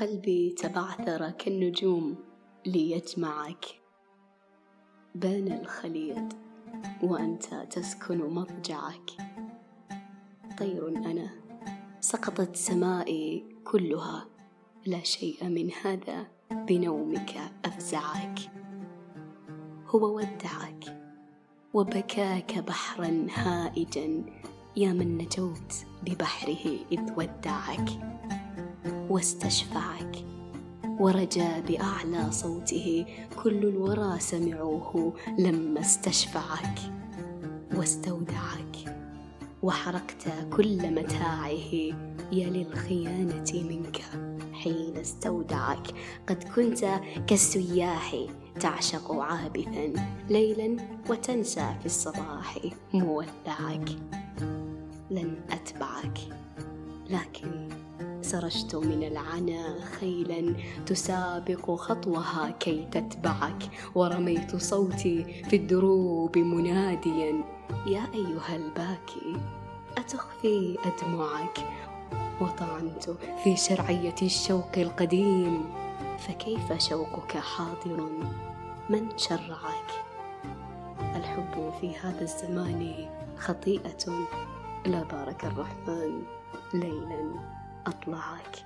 قلبي تبعثر كالنجوم ليجمعك. بان الخليط وأنت تسكن مضجعك طير أنا سقطت سمائي كلها. لا شيء من هذا بنومك أفزعك. هو ودعك وبكاك بحرا هائجا. يا من نجوت ببحره إذ ودعك. واستشفعك. ورجا بأعلى صوته كل الورى سمعوه لما استشفعك. واستودعك. وحرقت كل متاعه. يا للخيانة منك حين استودعك. قد كنت كالسياح تعشق عابثا. ليلا وتنسى في الصباح مودعك لن أتبعك. لكن سرجت من العنا خيلا تسابق خطوها كي تتبعك ورميت صوتي في الدروب مناديا يا أيها الباكي أتخفي أدمعك؟ وطعنت في شرعية الشوق القديم فكيف شوقك حاضر؟ من شرعك؟ الحب في هذا الزمان خطيئة لا بارك الرحمن ليلا. أطلعك.